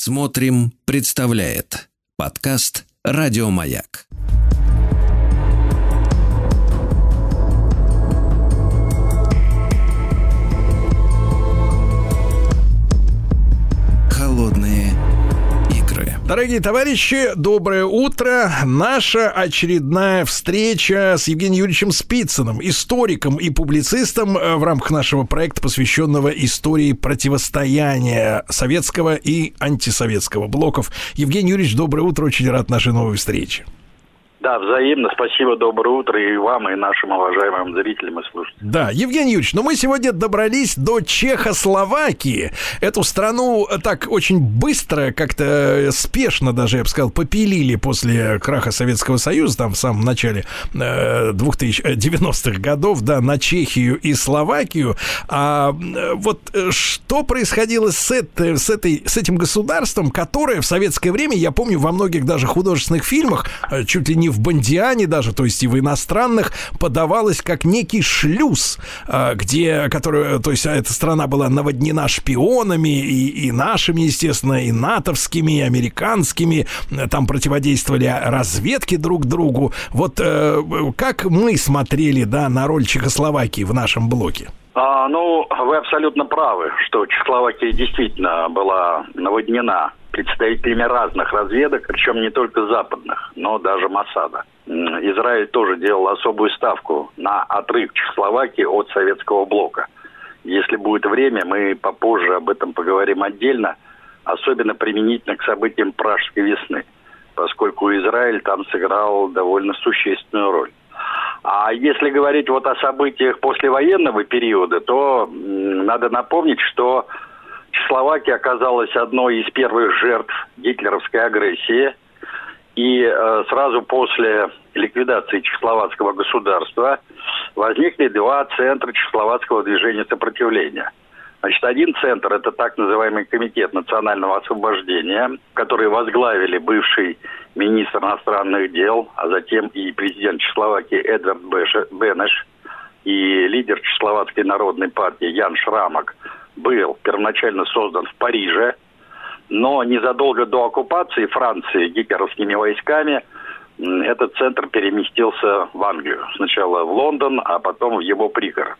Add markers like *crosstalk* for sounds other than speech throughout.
Смотрим, представляет подкаст Радиомаяк. Холодные игры. Дорогие товарищи, доброе утро. Наша очередная встреча с Евгением Юрьевичем Спицыным, историком и публицистом э, в рамках нашего проекта, посвященного истории противостояния советского и антисоветского блоков. Евгений Юрьевич, доброе утро. Очень рад нашей новой встрече. Да, взаимно. Спасибо, доброе утро и вам, и нашим уважаемым зрителям и слушателям. Да, Евгений Юрьевич, ну мы сегодня добрались до Чехословакии. Эту страну так очень быстро, как-то э, спешно даже, я бы сказал, попилили после краха Советского Союза, там в самом начале э, 2090-х годов, да, на Чехию и Словакию. А э, вот э, что происходило с, этой, с, этой, с этим государством, которое в советское время, я помню, во многих даже художественных фильмах, чуть ли не в Бондиане даже, то есть и в иностранных, подавалось как некий шлюз, а, где, который, то есть эта страна была наводнена шпионами и, и нашими, естественно, и натовскими, и американскими, там противодействовали разведки друг другу. Вот э, как мы смотрели, да, на роль Чехословакии в нашем блоке? А, ну, вы абсолютно правы, что Чехословакия действительно была наводнена представителями разных разведок, причем не только западных, но даже Масада. Израиль тоже делал особую ставку на отрыв Чехословакии от советского блока. Если будет время, мы попозже об этом поговорим отдельно, особенно применительно к событиям Пражской весны, поскольку Израиль там сыграл довольно существенную роль. А если говорить вот о событиях послевоенного периода, то надо напомнить, что Чехословакия оказалась одной из первых жертв гитлеровской агрессии. И э, сразу после ликвидации чехословацкого государства возникли два центра чехословацкого движения сопротивления. Значит, один центр – это так называемый Комитет национального освобождения, который возглавили бывший министр иностранных дел, а затем и президент Чехословакии Эдвард Бенеш и лидер Чехословацкой народной партии Ян Шрамок – был первоначально создан в Париже, но незадолго до оккупации Франции гитлеровскими войсками этот центр переместился в Англию. Сначала в Лондон, а потом в его пригород.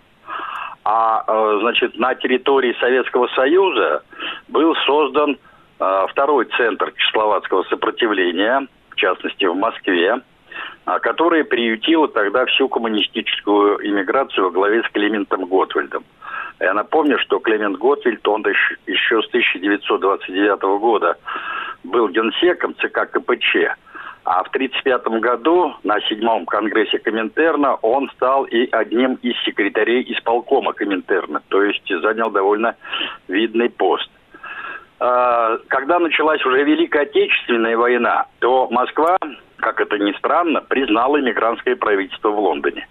А, э, значит, на территории Советского Союза был создан э, второй центр чехословацкого сопротивления, в частности в Москве, а, который приютил тогда всю коммунистическую иммиграцию во главе с Климентом Готвальдом. Я напомню, что Клемент Готвильд, он еще с 1929 года был генсеком ЦК КПЧ. А в 1935 году на седьмом конгрессе Коминтерна он стал и одним из секретарей исполкома Коминтерна, то есть занял довольно видный пост. А, когда началась уже Великая Отечественная война, то Москва, как это ни странно, признала иммигрантское правительство в Лондоне.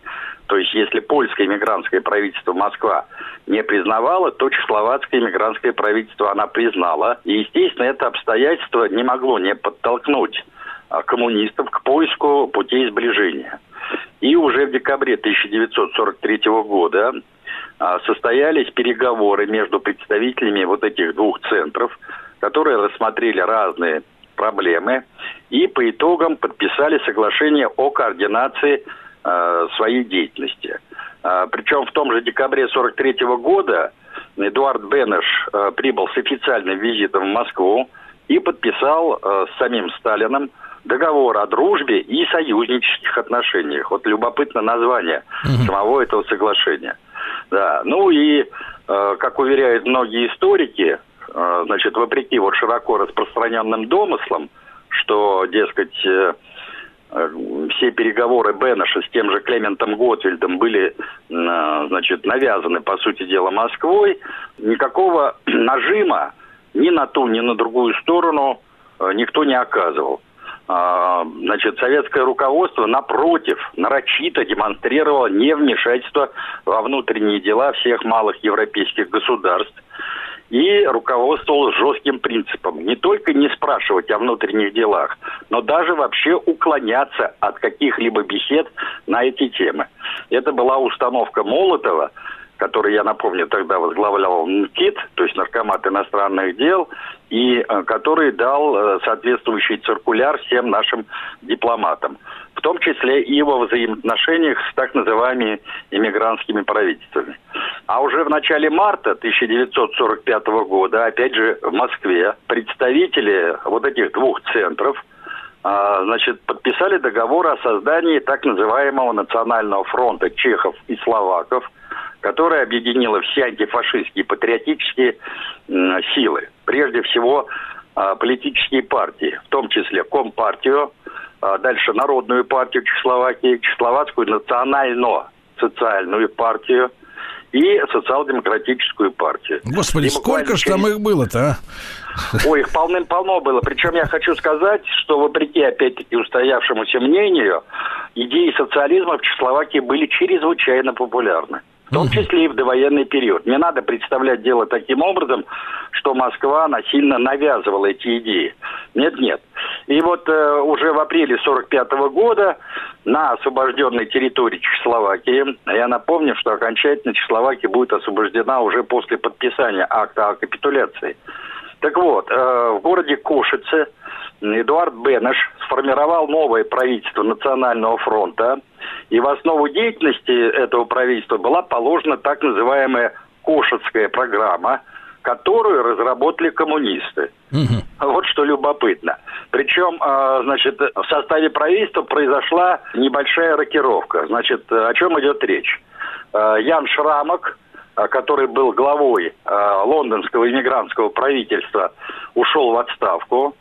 То есть, если польское иммигрантское правительство Москва не признавало, то чехословацкое иммигрантское правительство она признала. И, естественно, это обстоятельство не могло не подтолкнуть коммунистов к поиску путей сближения. И уже в декабре 1943 года а, состоялись переговоры между представителями вот этих двух центров, которые рассмотрели разные проблемы и по итогам подписали соглашение о координации э, своей деятельности. Причем в том же декабре 43 года Эдуард Бенеш прибыл с официальным визитом в Москву и подписал с самим Сталином договор о дружбе и союзнических отношениях. Вот любопытно название угу. самого этого соглашения. Да. Ну и, э, как уверяют многие историки, э, значит, вопреки вот широко распространенным домыслам, что, дескать, э, Э, все переговоры Беннеша с тем же Клементом Готвильдом были, э, значит, навязаны, по сути дела, Москвой. Никакого *clears throat* нажима ни на ту, ни на другую сторону э, никто не оказывал. А, значит, советское руководство, напротив, нарочито демонстрировало невмешательство во внутренние дела всех малых европейских государств и руководствовал жестким принципом. Не только не спрашивать о внутренних делах, но даже вообще уклоняться от каких-либо бесед на эти темы. Это была установка Молотова, который, я напомню, тогда возглавлял НКИТ, то есть Наркомат иностранных дел, и э, который дал э, соответствующий циркуляр всем нашим дипломатам, в том числе и во взаимоотношениях с так называемыми иммигрантскими правительствами. А уже в начале марта 1945 года, опять же, в Москве, представители вот этих двух центров – а, значит, подписали договор о создании так называемого национального фронта чехов и словаков, которое объединило все антифашистские патриотические силы. Прежде всего, а, политические партии, в том числе Компартию, а, дальше Народную партию Чехословакии, Чехословацкую национально-социальную партию и социал-демократическую партию. Господи, сколько же там их было-то, а? Ой, их полным-полно было. Причем я хочу сказать, что вопреки, опять-таки, устоявшемуся мнению, идеи социализма в Чехословакии были чрезвычайно популярны. В том числе и в довоенный период. Не надо представлять дело таким образом, что Москва насильно навязывала эти идеи. Нет-нет. И вот э, уже в апреле 45 года на освобожденной территории Чехословакии, я напомню, что окончательно Чехословакия будет освобождена уже после подписания акта о капитуляции. Так вот, э, в городе Кошице Эдуард Бенеш сформировал новое правительство Национального фронта, и в основу деятельности этого правительства была положена так называемая Кошицкая программа, которую разработали коммунисты. Угу. Вот что любопытно. Причем, э, значит, в составе правительства произошла небольшая рокировка. Значит, о чем идет речь? Э, Ян Шрамок, а, который был главой а, лондонского иммигрантского правительства, ушел в отставку.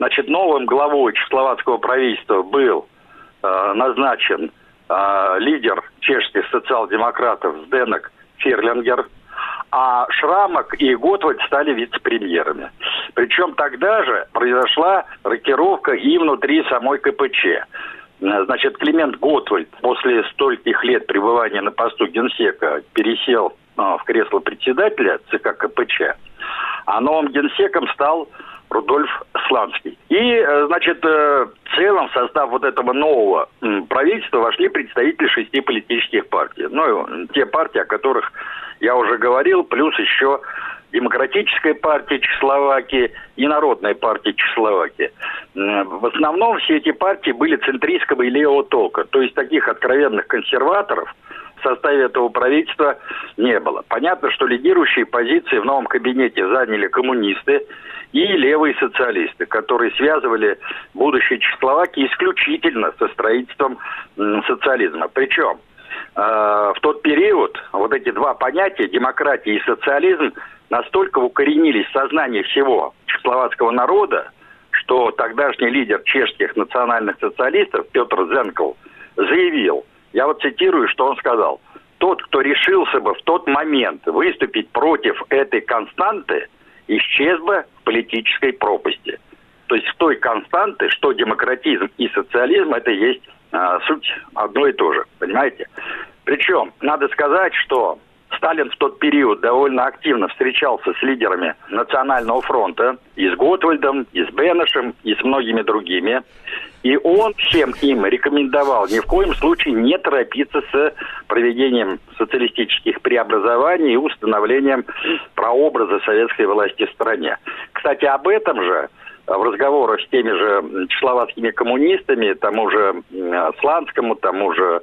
Значит, новым главой чехословацкого правительства был а, назначен лидер чешских социал-демократов Сденок Ферлингер, а Шрамок и Готвальд стали вице-премьерами. Причем тогда же произошла рокировка и внутри самой КПЧ. Значит, Климент Готвальд после стольких лет пребывания на посту генсека пересел а, в кресло председателя ЦК КПЧ, а новым генсеком стал Рудольф Сланский. И, э, значит, э, в целом в состав вот этого нового правительства вошли представители шести политических партий. Ну, те партии, о которых я уже говорил, плюс еще Демократическая партия Чехословакии и Народная партия Чехословакии. В основном все эти партии были центристского и левого толка, то есть таких откровенных консерваторов – в составе этого правительства не было. Понятно, что лидирующие позиции в новом кабинете заняли коммунисты и левые социалисты, которые связывали будущее Чехословакии исключительно со строительством социализма. Причем э, в тот период вот эти два понятия, демократия и социализм, настолько укоренились в сознании всего чехословацкого народа, что тогдашний лидер чешских национальных социалистов Петр Зенкл заявил, я вот цитирую, что он сказал. Тот, кто решился бы в тот момент выступить против этой константы, исчез бы в политической пропасти. То есть в той константы, что демократизм и социализм, это есть а, суть одно и то же, понимаете? Причем, надо сказать, что Сталин в тот период довольно активно встречался с лидерами Национального фронта, и с Готвальдом, и с Бенешем, и с многими другими. И он всем им рекомендовал ни в коем случае не торопиться с проведением социалистических преобразований и установлением прообраза советской власти в стране. Кстати, об этом же в разговорах с теми же чехословацкими коммунистами, тому же Сланскому, тому же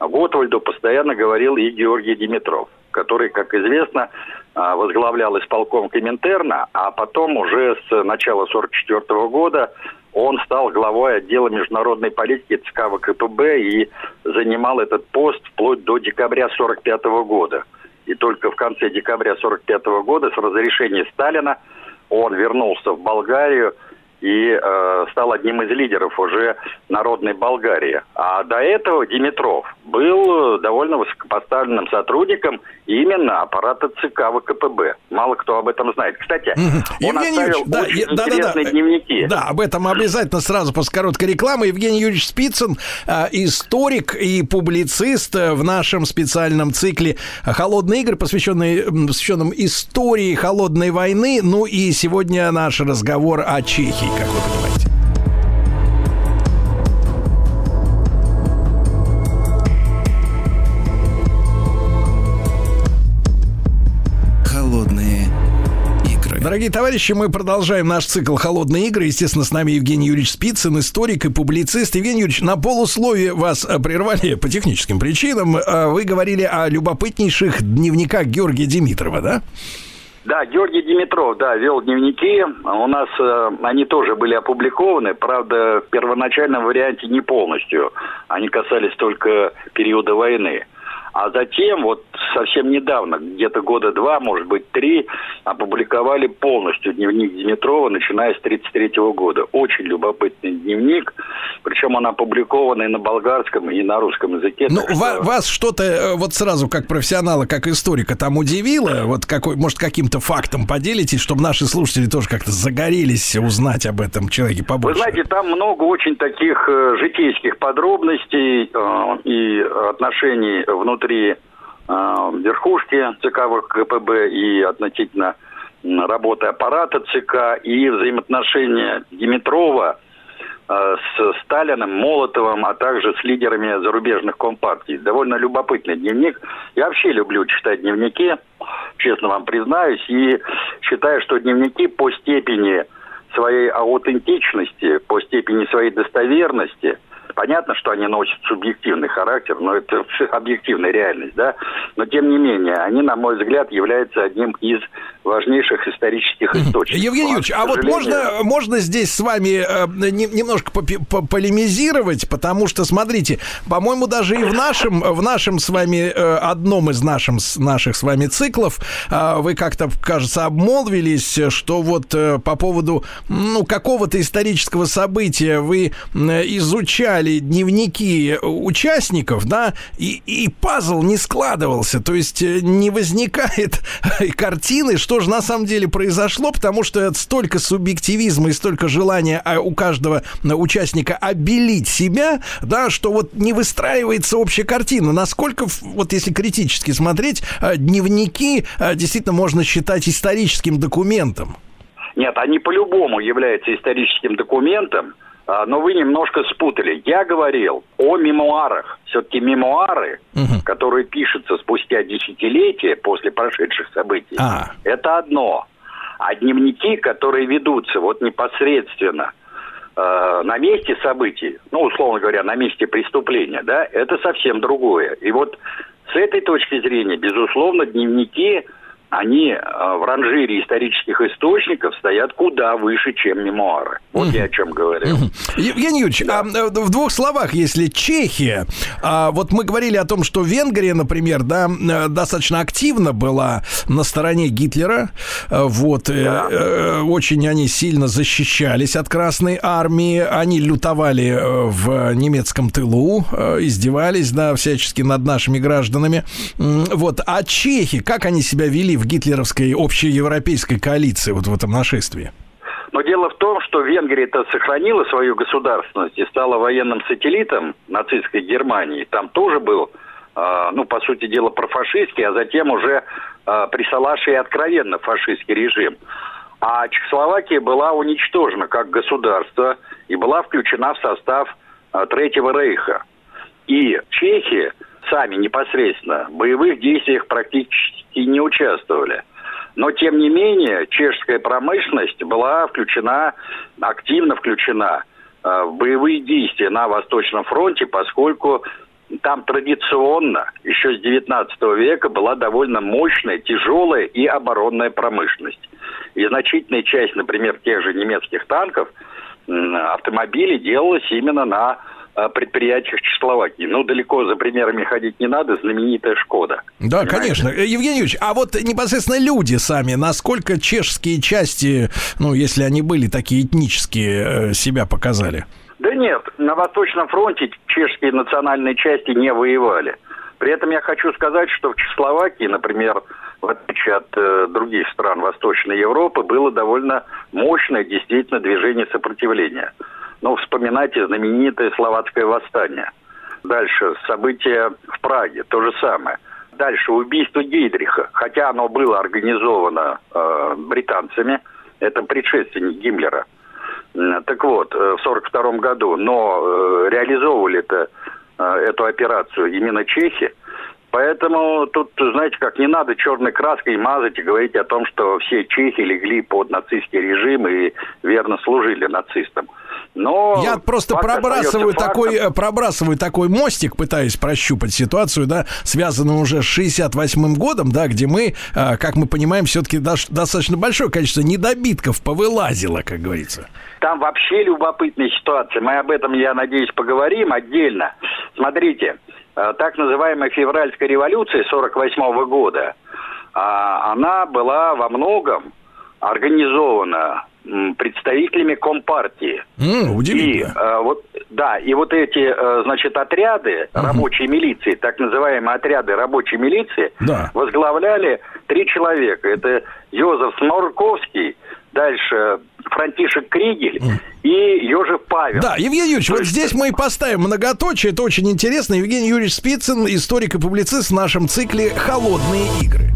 Готвальду постоянно говорил и Георгий Димитров который, как известно, а, возглавлял исполком Коминтерна, а потом уже с начала 1944 года он стал главой отдела международной политики ЦК ВКПБ и занимал этот пост вплоть до декабря 1945 года. И только в конце декабря 1945 года с разрешения Сталина он вернулся в Болгарию и э, стал одним из лидеров уже народной Болгарии. А до этого Димитров был довольно высокопоставленным сотрудником именно аппарата ЦК ВКПБ.Мало кто об этом знает. Кстати, угу. он Евгений оставил да, очень да, интересные да, да. дневники. Да, об этом обязательно сразу после короткой рекламы. Евгений Юрьевич Спицын, э, историк и публицист в нашем специальном цикле «Холодные игры», посвященный, посвященном истории холодной войны. Ну и сегодня наш разговор о Чехии как вы понимаете. Холодные игры. Дорогие товарищи, мы продолжаем наш цикл «Холодные игры». Естественно, с нами Евгений Юрьевич Спицын, историк и публицист. Евгений Юрьевич, на полусловие вас э, прервали по техническим причинам. Э, вы говорили о любопытнейших дневниках Георгия Димитрова, да? Да, Георгий Димитров, да, вел дневники. У нас э, они тоже были опубликованы, правда, в первоначальном варианте не полностью. Они касались только периода войны. А затем, вот совсем недавно, где-то года два, может быть, три, опубликовали полностью дневник Димитрова, начиная с 1933 года. Очень любопытный дневник, причем он опубликован и на болгарском, и на русском языке. Ну, что... вас что-то э, вот сразу, как профессионала, как историка, там удивило? Вот какой, может, каким-то фактом поделитесь, чтобы наши слушатели тоже как-то загорелись узнать об этом человеке побольше? Вы знаете, там много очень таких э, житейских подробностей э, и отношений внутри внутри э, верхушки ЦК ВКПБ и относительно работы аппарата ЦК и взаимоотношения Димитрова э, с Сталиным, Молотовым, а также с лидерами зарубежных компартий. Довольно любопытный дневник. Я вообще люблю читать дневники, честно вам признаюсь, и считаю, что дневники по степени своей аутентичности, по степени своей достоверности – Понятно, что они носят субъективный характер, но это объективная реальность, да. Но тем не менее, они, на мой взгляд, являются одним из важнейших исторических источников. Евгений Юрьевич, а вот можно, можно здесь с вами э, не, немножко полемизировать, потому что, смотрите, по-моему, даже и в нашем, в нашем с вами, э, одном из нашим, наших с вами циклов, э, вы как-то, кажется, обмолвились, что вот э, по поводу, ну, какого-то исторического события вы э, изучали читали дневники участников, да, и, и пазл не складывался, то есть э, не возникает *laughs* картины, что же на самом деле произошло, потому что столько субъективизма и столько желания а, у каждого участника обелить себя, да, что вот не выстраивается общая картина. Насколько, вот если критически смотреть, э, дневники э, действительно можно считать историческим документом? Нет, они по-любому являются историческим документом, но вы немножко спутали. Я говорил о мемуарах. Все-таки мемуары, угу. которые пишутся спустя десятилетия после прошедших событий, а. это одно. А дневники, которые ведутся вот непосредственно э, на месте событий, ну, условно говоря, на месте преступления, да, это совсем другое. И вот с этой точки зрения, безусловно, дневники они э, в ранжире исторических источников стоят куда выше, чем мемуары. Вот я о чем говорил. Евгений Юрьевич, да. а, в двух словах, если Чехия, а, вот мы говорили о том, что Венгрия, например, да, э, достаточно активно была на стороне Гитлера, вот, да. очень они сильно защищались от Красной Армии, они лютовали в немецком тылу, издевались, да, всячески над нашими гражданами, вот, а чехи, как они себя вели в гитлеровской общеевропейской коалиции вот в этом нашествии? Но дело в том, что Венгрия-то сохранила свою государственность и стала военным сателлитом нацистской Германии. Там тоже был, э, ну, по сути дела, профашистский, а затем уже э, присалаший и откровенно фашистский режим. А Чехословакия была уничтожена как государство и была включена в состав э, Третьего Рейха. И Чехия сами непосредственно в боевых действиях практически не участвовали. Но, тем не менее, чешская промышленность была включена, активно включена э, в боевые действия на Восточном фронте, поскольку там традиционно, еще с 19 века, была довольно мощная, тяжелая и оборонная промышленность. И значительная часть, например, тех же немецких танков, автомобилей делалась именно на предприятиях Чехословакии. Ну, далеко за примерами ходить не надо, знаменитая «Шкода». Да, понимаете? конечно. Евгений Юрьевич, а вот непосредственно люди сами, насколько чешские части, ну, если они были такие этнические, э, себя показали? Да нет, на Восточном фронте чешские национальные части не воевали. При этом я хочу сказать, что в Чехословакии, например, в отличие от э, других стран Восточной Европы, было довольно мощное действительно движение сопротивления. Ну, вспоминайте знаменитое словацкое восстание. Дальше события в Праге, то же самое. Дальше убийство Гейдриха, хотя оно было организовано э, британцами, это предшественник Гиммлера. Так вот, э, в 1942 году, но э, реализовывали это, э, эту операцию именно чехи, Поэтому тут, знаете, как не надо черной краской мазать и говорить о том, что все чехи легли под нацистский режим и верно служили нацистам. Но я просто пробрасываю такой, фактом. пробрасываю такой мостик, пытаюсь прощупать ситуацию, да, связанную уже с 68-м годом, да, где мы, а, как мы понимаем, все-таки достаточно большое количество недобитков повылазило, как говорится. Там вообще любопытная ситуация. Мы об этом, я надеюсь, поговорим отдельно. Смотрите, Э, так называемая февральская революция 48 года, а, она была во многом организована представителями Компартии. Mm, удивительно. И, э, вот, да, и вот эти, э, значит, отряды uh-huh. рабочей милиции, так называемые отряды рабочей милиции, да. возглавляли три человека. Это Йозеф Сморковский, дальше Франтишек Кригель и Ежев Павел. Да, Евгений Юрьевич, вот здесь мы и поставим многоточие, это очень интересно. Евгений Юрьевич Спицын, историк и публицист в нашем цикле «Холодные игры». Холодные игры.